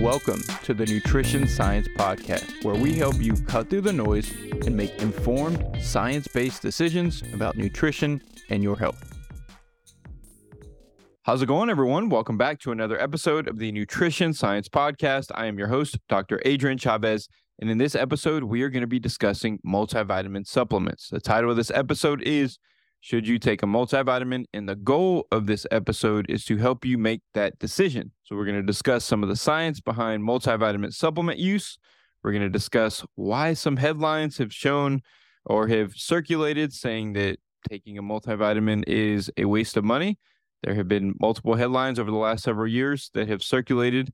Welcome to the Nutrition Science Podcast, where we help you cut through the noise and make informed, science based decisions about nutrition and your health. How's it going, everyone? Welcome back to another episode of the Nutrition Science Podcast. I am your host, Dr. Adrian Chavez. And in this episode, we are going to be discussing multivitamin supplements. The title of this episode is should you take a multivitamin? And the goal of this episode is to help you make that decision. So, we're going to discuss some of the science behind multivitamin supplement use. We're going to discuss why some headlines have shown or have circulated saying that taking a multivitamin is a waste of money. There have been multiple headlines over the last several years that have circulated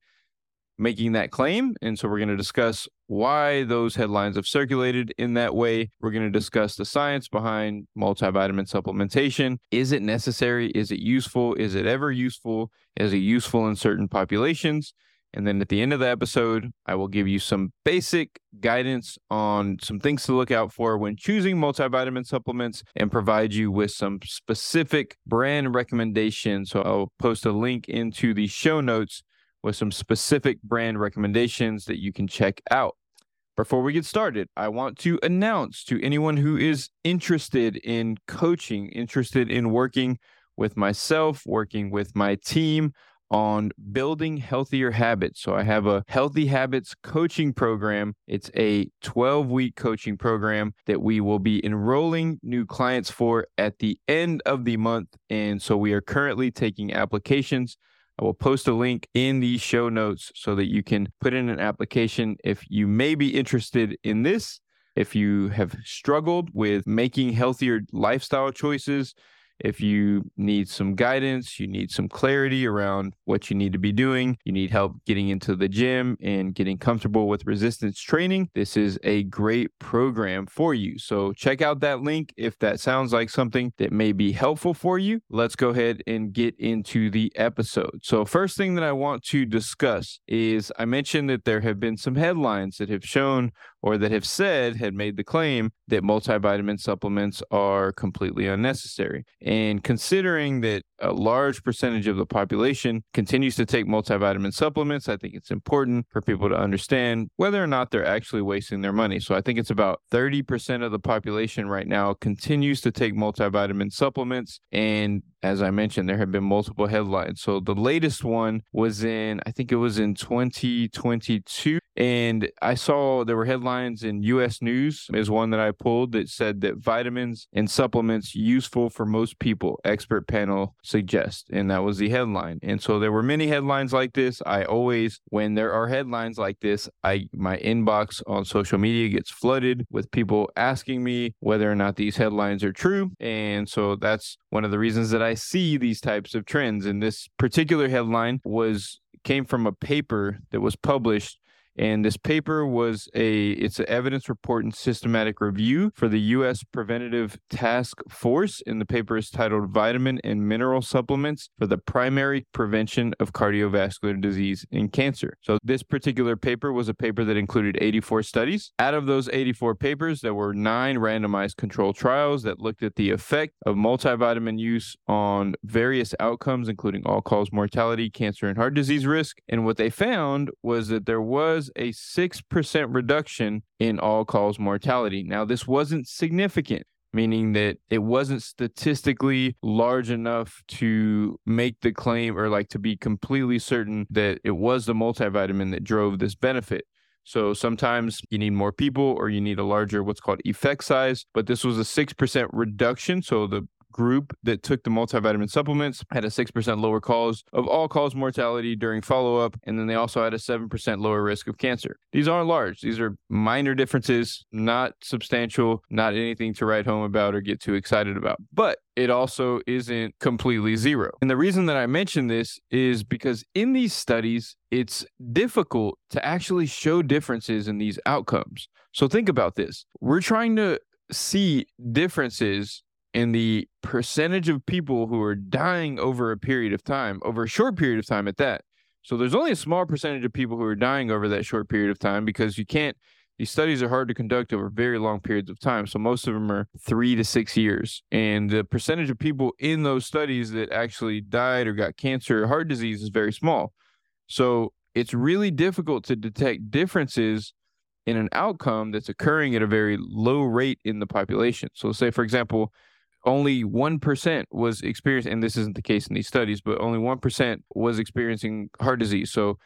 making that claim. And so we're going to discuss why those headlines have circulated in that way. We're going to discuss the science behind multivitamin supplementation. Is it necessary? Is it useful? Is it ever useful? Is it useful in certain populations? And then at the end of the episode, I will give you some basic guidance on some things to look out for when choosing multivitamin supplements and provide you with some specific brand recommendations. So I'll post a link into the show notes with some specific brand recommendations that you can check out. Before we get started, I want to announce to anyone who is interested in coaching, interested in working with myself, working with my team on building healthier habits. So I have a healthy habits coaching program. It's a 12 week coaching program that we will be enrolling new clients for at the end of the month. And so we are currently taking applications. I will post a link in the show notes so that you can put in an application if you may be interested in this. If you have struggled with making healthier lifestyle choices, if you need some guidance, you need some clarity around what you need to be doing, you need help getting into the gym and getting comfortable with resistance training, this is a great program for you. So check out that link if that sounds like something that may be helpful for you. Let's go ahead and get into the episode. So, first thing that I want to discuss is I mentioned that there have been some headlines that have shown or that have said, had made the claim that multivitamin supplements are completely unnecessary. And considering that a large percentage of the population continues to take multivitamin supplements, I think it's important for people to understand whether or not they're actually wasting their money. So I think it's about 30% of the population right now continues to take multivitamin supplements. And as I mentioned, there have been multiple headlines. So the latest one was in, I think it was in 2022. And I saw there were headlines in US News, is one that I pulled that said that vitamins and supplements useful for most people, expert panel suggests. And that was the headline. And so there were many headlines like this. I always, when there are headlines like this, I my inbox on social media gets flooded with people asking me whether or not these headlines are true. And so that's one of the reasons that I see these types of trends. And this particular headline was came from a paper that was published and this paper was a it's an evidence report and systematic review for the US Preventative Task Force and the paper is titled Vitamin and Mineral Supplements for the Primary Prevention of Cardiovascular Disease and Cancer. So this particular paper was a paper that included 84 studies. Out of those 84 papers there were 9 randomized control trials that looked at the effect of multivitamin use on various outcomes including all-cause mortality, cancer and heart disease risk. And what they found was that there was a 6% reduction in all cause mortality. Now, this wasn't significant, meaning that it wasn't statistically large enough to make the claim or like to be completely certain that it was the multivitamin that drove this benefit. So sometimes you need more people or you need a larger what's called effect size, but this was a 6% reduction. So the group that took the multivitamin supplements had a 6% lower cause of all cause mortality during follow up. And then they also had a 7% lower risk of cancer. These aren't large, these are minor differences, not substantial, not anything to write home about or get too excited about. But it also isn't completely zero. And the reason that I mention this is because in these studies, it's difficult to actually show differences in these outcomes. So think about this. We're trying to see differences and the percentage of people who are dying over a period of time, over a short period of time at that. So there's only a small percentage of people who are dying over that short period of time because you can't, these studies are hard to conduct over very long periods of time. So most of them are three to six years. And the percentage of people in those studies that actually died or got cancer or heart disease is very small. So it's really difficult to detect differences in an outcome that's occurring at a very low rate in the population. So, say, for example, only 1% was experiencing, and this isn't the case in these studies, but only 1% was experiencing heart disease. So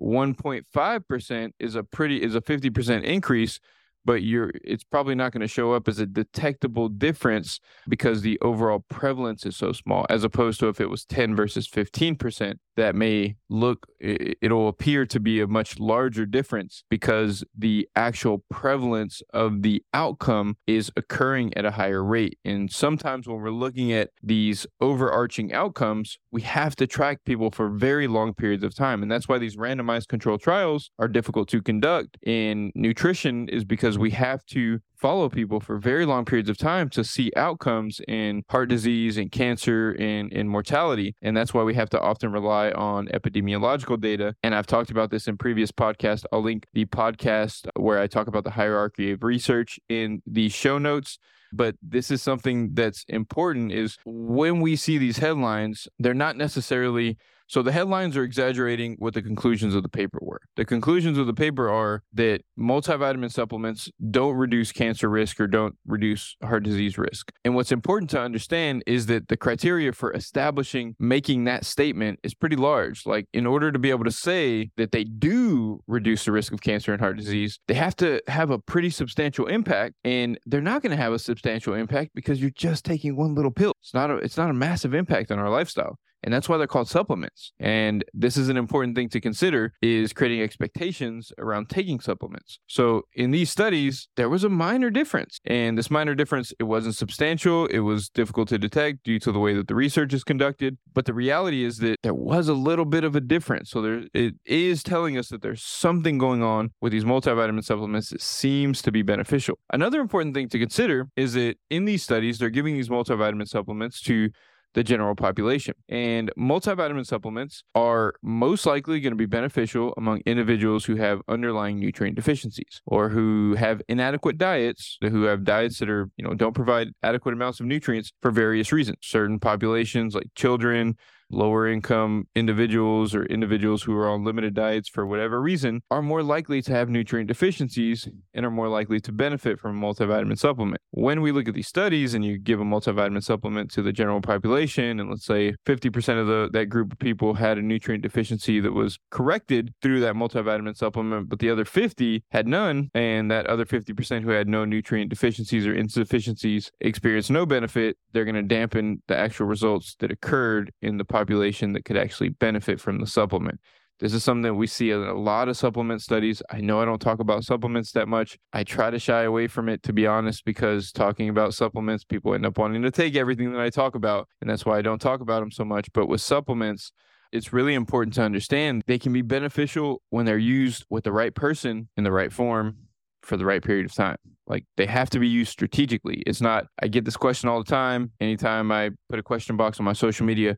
1.5% is a pretty, is a 50% increase but you're it's probably not going to show up as a detectable difference because the overall prevalence is so small as opposed to if it was 10 versus 15% that may look it'll appear to be a much larger difference because the actual prevalence of the outcome is occurring at a higher rate. And sometimes when we're looking at these overarching outcomes we have to track people for very long periods of time. And that's why these randomized control trials are difficult to conduct in nutrition is because we have to follow people for very long periods of time to see outcomes in heart disease and cancer and, in mortality. And that's why we have to often rely on epidemiological data. And I've talked about this in previous podcasts. I'll link the podcast where I talk about the hierarchy of research in the show notes but this is something that's important is when we see these headlines they're not necessarily so the headlines are exaggerating what the conclusions of the paper were. The conclusions of the paper are that multivitamin supplements don't reduce cancer risk or don't reduce heart disease risk. And what's important to understand is that the criteria for establishing making that statement is pretty large. Like in order to be able to say that they do reduce the risk of cancer and heart disease, they have to have a pretty substantial impact and they're not going to have a substantial impact because you're just taking one little pill. It's not a it's not a massive impact on our lifestyle and that's why they're called supplements. And this is an important thing to consider is creating expectations around taking supplements. So in these studies there was a minor difference. And this minor difference it wasn't substantial. It was difficult to detect due to the way that the research is conducted. But the reality is that there was a little bit of a difference. So there it is telling us that there's something going on with these multivitamin supplements that seems to be beneficial. Another important thing to consider is that in these studies they're giving these multivitamin supplements to the general population. And multivitamin supplements are most likely going to be beneficial among individuals who have underlying nutrient deficiencies or who have inadequate diets, who have diets that are, you know, don't provide adequate amounts of nutrients for various reasons. Certain populations like children, lower income individuals or individuals who are on limited diets for whatever reason are more likely to have nutrient deficiencies and are more likely to benefit from a multivitamin supplement. When we look at these studies and you give a multivitamin supplement to the general population, and let's say 50% of the, that group of people had a nutrient deficiency that was corrected through that multivitamin supplement, but the other 50 had none, and that other 50% who had no nutrient deficiencies or insufficiencies experienced no benefit, they're going to dampen the actual results that occurred in the population population that could actually benefit from the supplement. This is something that we see in a lot of supplement studies. I know I don't talk about supplements that much. I try to shy away from it, to be honest, because talking about supplements, people end up wanting to take everything that I talk about. And that's why I don't talk about them so much. But with supplements, it's really important to understand they can be beneficial when they're used with the right person in the right form for the right period of time. Like they have to be used strategically. It's not, I get this question all the time. Anytime I put a question box on my social media,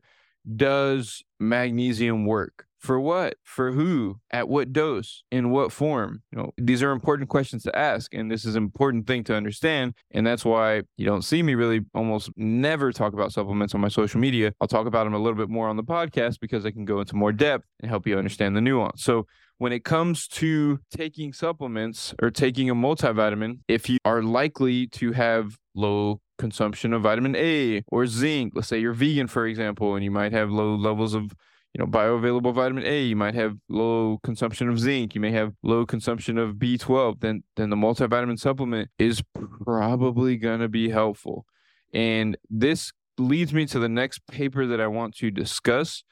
does magnesium work? For what? For who? At what dose? In what form? You know, these are important questions to ask, and this is an important thing to understand. And that's why you don't see me really almost never talk about supplements on my social media. I'll talk about them a little bit more on the podcast because I can go into more depth and help you understand the nuance. So when it comes to taking supplements or taking a multivitamin, if you are likely to have low consumption of vitamin A or zinc. Let's say you're vegan, for example, and you might have low levels of you know bioavailable vitamin A. You might have low consumption of zinc. You may have low consumption of B12. Then then the multivitamin supplement is probably gonna be helpful. And this leads me to the next paper that I want to discuss.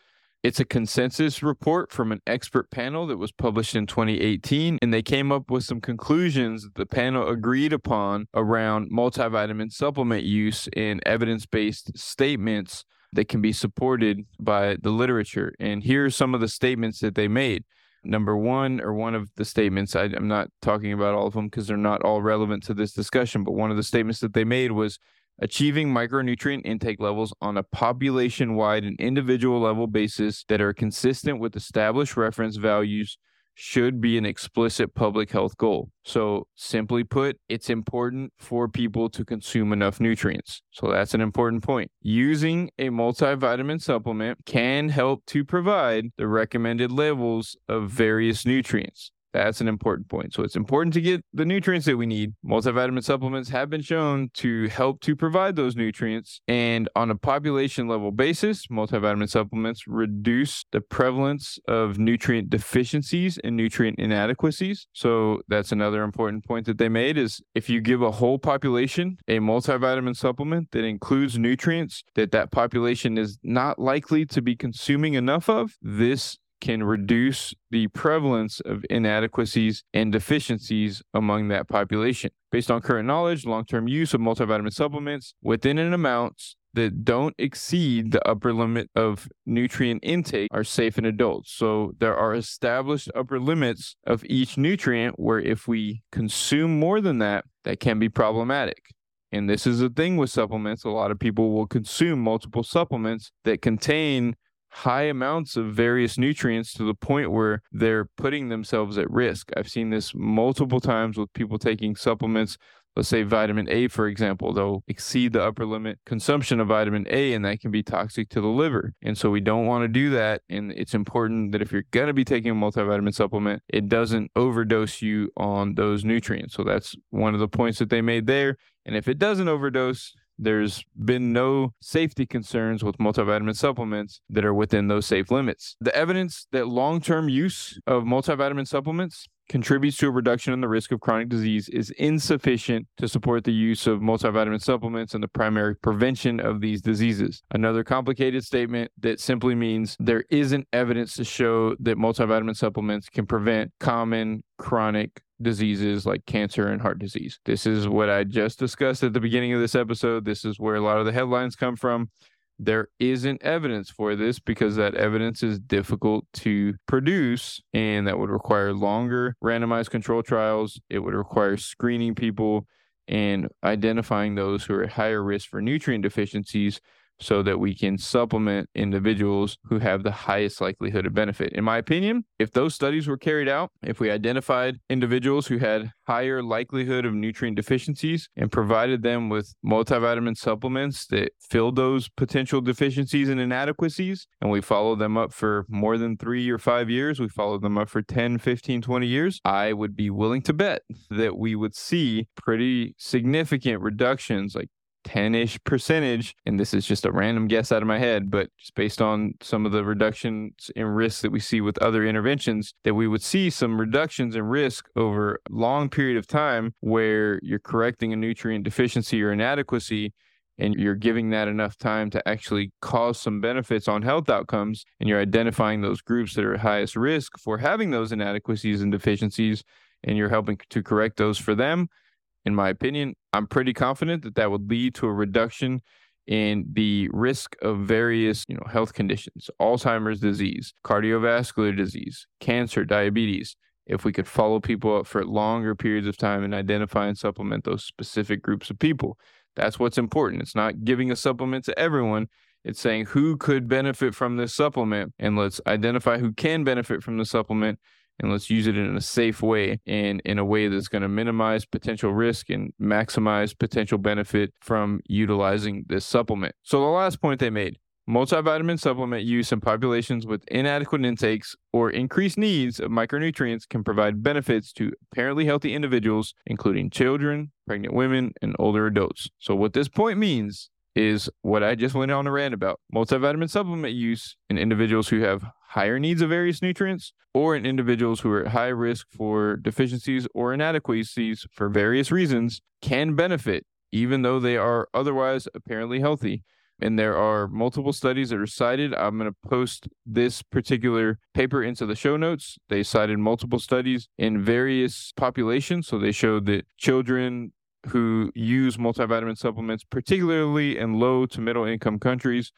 It's a consensus report from an expert panel that was published in 2018, and they came up with some conclusions that the panel agreed upon around multivitamin supplement use and evidence based statements that can be supported by the literature. And here are some of the statements that they made. Number one, or one of the statements, I, am not talking about all of them because they're not all relevant to this discussion, but one of the statements that they made was achieving micronutrient intake levels on a population wide and individual level basis that are consistent with established reference values should be an explicit public health goal. So, simply put, it's important for people to consume enough nutrients. So, that's an important point. Using a multivitamin supplement can help to provide the recommended levels of various nutrients. That's an important point. So it's important to get the nutrients that we need. Multivitamin supplements have been shown to help to provide those nutrients. And on a population level basis, multivitamin supplements reduce the prevalence of nutrient deficiencies and nutrient inadequacies. So that's another important point that they made is if you give a whole population a multivitamin supplement that includes nutrients that that population is not likely to be consuming enough of, this can reduce the prevalence of inadequacies and deficiencies among that population. Based on current knowledge, long term use of multivitamin supplements within an amount that don't exceed the upper limit of nutrient intake are safe in adults. So there are established upper limits of each nutrient where if we consume more than that, that can be problematic. And this is the thing with supplements. A lot of people will consume multiple supplements that contain high amounts of various nutrients to the point where they're putting themselves at risk. I've seen this multiple times with people taking supplements. Let's say vitamin A, for example, they'll exceed the upper limit consumption of vitamin A, and that can be toxic to the liver. And so we don't want to do that. And it's important that if you're going to be taking a multivitamin supplement, it doesn't overdose you on those nutrients. So that's one of the points that they made there. And if it doesn't overdose, there's been no safety concerns with multivitamin supplements that are within those safe limits. The evidence that long term use of multivitamin supplements contributes to a reduction in the risk of chronic disease is insufficient to support the use of multivitamin supplements and the primary prevention of these diseases. Another complicated statement that simply means there isn't evidence to show that multivitamin supplements can prevent common chronic diseases like cancer and heart disease. This is what I just discussed at the beginning of this episode. This is where a lot of the headlines come from. There isn't evidence for this because that evidence is difficult to produce and that would require longer randomized control trials. It would require screening people and identifying those who are at higher risk for nutrient deficiencies so that we can supplement individuals who have the highest likelihood of benefit. In my opinion, if those studies were carried out, if we identified individuals who had higher likelihood of nutrient deficiencies and provided them with multivitamin supplements that filled those potential deficiencies and inadequacies, and we followed them up for more than three or five years, we followed them up for 10, 15, 20 years, I would be willing to bet that we would see pretty significant reductions, like 10 ish percentage. And this is just a random guess out of my head, but just based on some of the reductions in risk that we see with other interventions, that we would see some reductions in risk over a long period of time where you're correcting a nutrient deficiency or inadequacy and you're giving that enough time to actually cause some benefits on health outcomes and you're identifying those groups that are at highest risk for having those inadequacies and deficiencies and you're helping to correct those for them in my opinion, I'm pretty confident that that would lead to a reduction in the risk of various, you know, health conditions, Alzheimer's disease, cardiovascular disease, cancer, diabetes. If we could follow people up for longer periods of time and identify and supplement those specific groups of people, that's what's important. It's not giving a supplement to everyone. It's saying who could benefit from this supplement and let's identify who can benefit from the supplement and let's use it in a safe way and in a way that's going to minimize potential risk and maximize potential benefit from utilizing this supplement. So, the last point they made multivitamin supplement use in populations with inadequate intakes or increased needs of micronutrients can provide benefits to apparently healthy individuals, including children, pregnant women, and older adults. So, what this point means is what I just went on a rant about. Multivitamin supplement use in individuals who have higher needs of various nutrients or in individuals who are at high risk for deficiencies or inadequacies for various reasons can benefit even though they are otherwise apparently healthy. And there are multiple studies that are cited. I'm going to post this particular paper into the show notes. They cited multiple studies in various populations. So they showed that children who use multivitamin supplements, particularly in low to middle income countries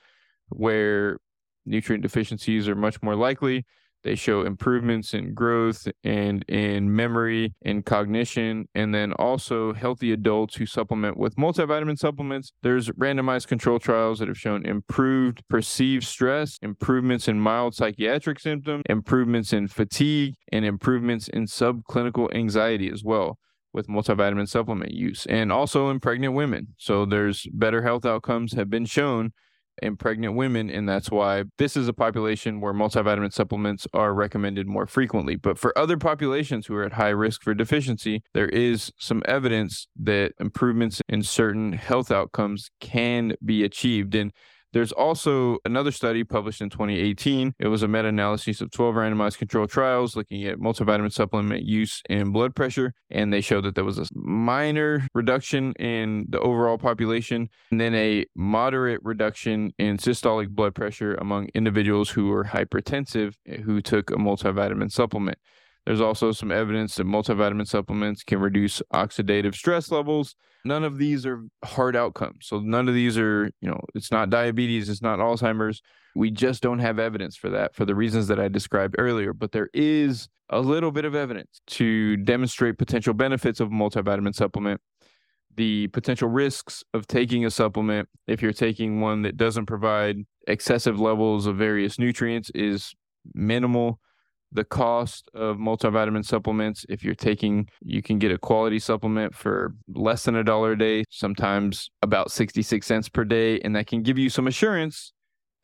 where nutrient deficiencies are much more likely. They show improvements in growth and in memory and cognition. And then also healthy adults who supplement with multivitamin supplements. There's randomized control trials that have shown improved perceived stress, improvements in mild psychiatric symptoms, improvements in fatigue, and improvements in subclinical anxiety as well with multivitamin supplement use and also in pregnant women. So there's better health outcomes have been shown in pregnant women and that's why this is a population where multivitamin supplements are recommended more frequently. But for other populations who are at high risk for deficiency, there is some evidence that improvements in certain health outcomes can be achieved and there's also another study published in 2018. It was a meta analysis of 12 randomized controlled trials looking at multivitamin supplement use and blood pressure. And they showed that there was a minor reduction in the overall population and then a moderate reduction in systolic blood pressure among individuals who were hypertensive who took a multivitamin supplement. There's also some evidence that multivitamin supplements can reduce oxidative stress levels. None of these are hard outcomes. So none of these are, you know, it's not diabetes, it's not Alzheimer's. We just don't have evidence for that for the reasons that I described earlier. But there is a little bit of evidence to demonstrate potential benefits of a multivitamin supplement. The potential risks of taking a supplement, if you're taking one that doesn't provide excessive levels of various nutrients, is minimal the cost of multivitamin supplements if you're taking you can get a quality supplement for less than a dollar a day sometimes about 66 cents per day and that can give you some assurance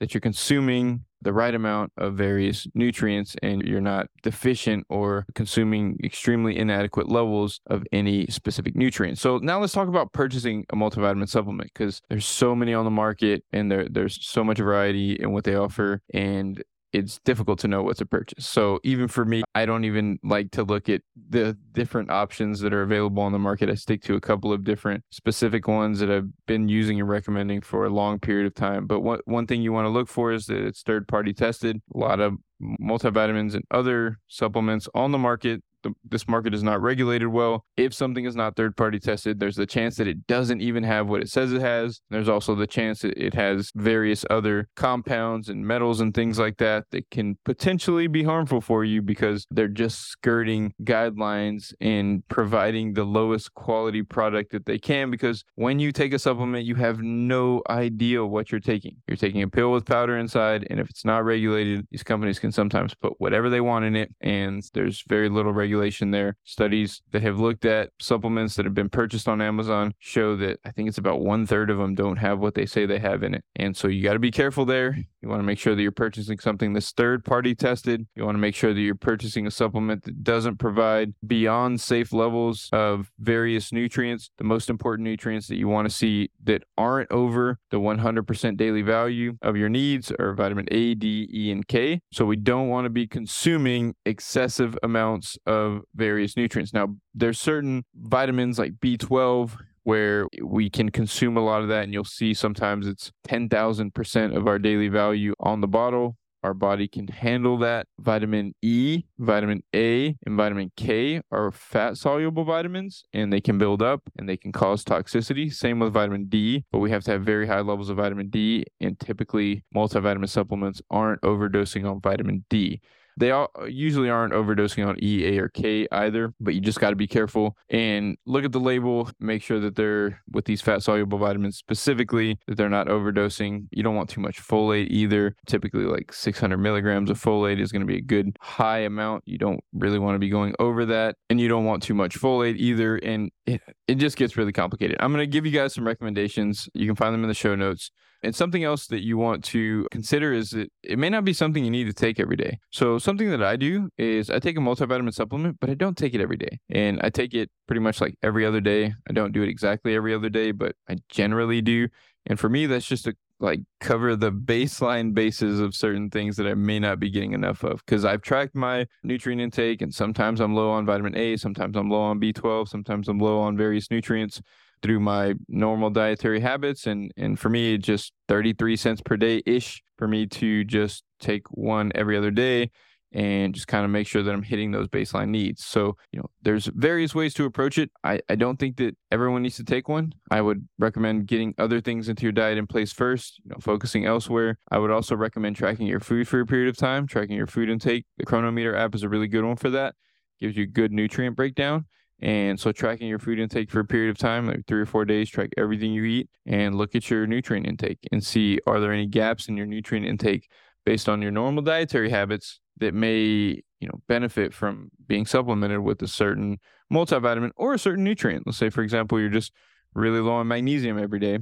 that you're consuming the right amount of various nutrients and you're not deficient or consuming extremely inadequate levels of any specific nutrient. So now let's talk about purchasing a multivitamin supplement because there's so many on the market and there there's so much variety in what they offer and it's difficult to know what to purchase. So even for me, I don't even like to look at the different options that are available on the market. I stick to a couple of different specific ones that I've been using and recommending for a long period of time. But one one thing you want to look for is that it's third party tested. A lot of multivitamins and other supplements on the market the, this market is not regulated well. If something is not third party tested, there's the chance that it doesn't even have what it says it has. There's also the chance that it has various other compounds and metals and things like that that can potentially be harmful for you because they're just skirting guidelines and providing the lowest quality product that they can. Because when you take a supplement, you have no idea what you're taking. You're taking a pill with powder inside, and if it's not regulated, these companies can sometimes put whatever they want in it, and there's very little regulation regulation there. Studies that have looked at supplements that have been purchased on Amazon show that I think it's about one third of them don't have what they say they have in it. And so you got to be careful there. You want to make sure that you're purchasing something that's third party tested. You want to make sure that you're purchasing a supplement that doesn't provide beyond safe levels of various nutrients. The most important nutrients that you want to see that aren't over the 100% daily value of your needs are vitamin A, D, E, and K. So we don't want to be consuming excessive amounts of of various nutrients. Now, there's certain vitamins like B12 where we can consume a lot of that, and you'll see sometimes it's 10,000% of our daily value on the bottle. Our body can handle that. Vitamin E, vitamin A, and vitamin K are fat soluble vitamins and they can build up and they can cause toxicity. Same with vitamin D, but we have to have very high levels of vitamin D, and typically multivitamin supplements aren't overdosing on vitamin D. They all usually aren't overdosing on E, A, or K either, but you just got to be careful and look at the label. Make sure that they're with these fat soluble vitamins specifically that they're not overdosing. You don't want too much folate either. Typically, like 600 milligrams of folate is going to be a good high amount. You don't really want to be going over that, and you don't want too much folate either. And it, it just gets really complicated. I'm going to give you guys some recommendations. You can find them in the show notes. And something else that you want to consider is that it may not be something you need to take every day. So, something that I do is I take a multivitamin supplement, but I don't take it every day. And I take it pretty much like every other day. I don't do it exactly every other day, but I generally do. And for me, that's just to like cover the baseline bases of certain things that I may not be getting enough of. Because I've tracked my nutrient intake, and sometimes I'm low on vitamin A, sometimes I'm low on B12, sometimes I'm low on various nutrients through my normal dietary habits and and for me just 33 cents per day ish for me to just take one every other day and just kind of make sure that I'm hitting those baseline needs. So, you know, there's various ways to approach it. I, I don't think that everyone needs to take one. I would recommend getting other things into your diet in place first, you know, focusing elsewhere. I would also recommend tracking your food for a period of time, tracking your food intake. The Cronometer app is a really good one for that. Gives you good nutrient breakdown. And so tracking your food intake for a period of time, like three or four days, track everything you eat and look at your nutrient intake and see are there any gaps in your nutrient intake based on your normal dietary habits that may you know benefit from being supplemented with a certain multivitamin or a certain nutrient. Let's say, for example, you're just really low on magnesium every day.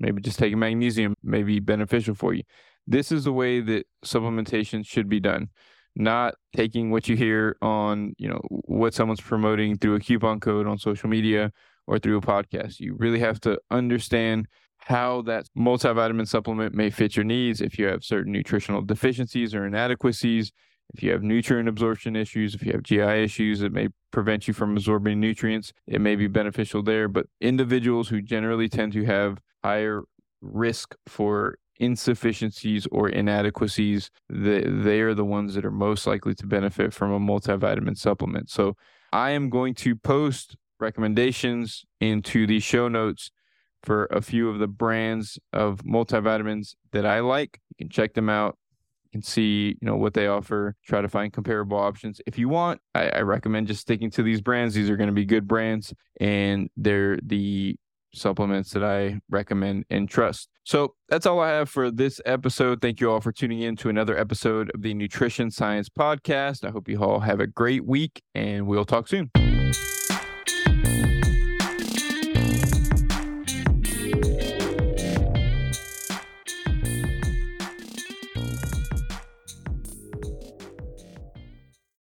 Maybe just taking magnesium may be beneficial for you. This is the way that supplementation should be done, not taking what you hear on you know what someone's promoting through a coupon code on social media or through a podcast. You really have to understand how that multivitamin supplement may fit your needs if you have certain nutritional deficiencies or inadequacies, if you have nutrient absorption issues, if you have GI issues that may prevent you from absorbing nutrients, it may be beneficial there. But individuals who generally tend to have higher risk for insufficiencies or inadequacies, they, they are the ones that are most likely to benefit from a multivitamin supplement. So I am going to post recommendations into the show notes for a few of the brands of multivitamins that I like. You can check them out. Can see, you know, what they offer. Try to find comparable options. If you want, I, I recommend just sticking to these brands. These are going to be good brands, and they're the supplements that I recommend and trust. So that's all I have for this episode. Thank you all for tuning in to another episode of the Nutrition Science Podcast. I hope you all have a great week, and we'll talk soon.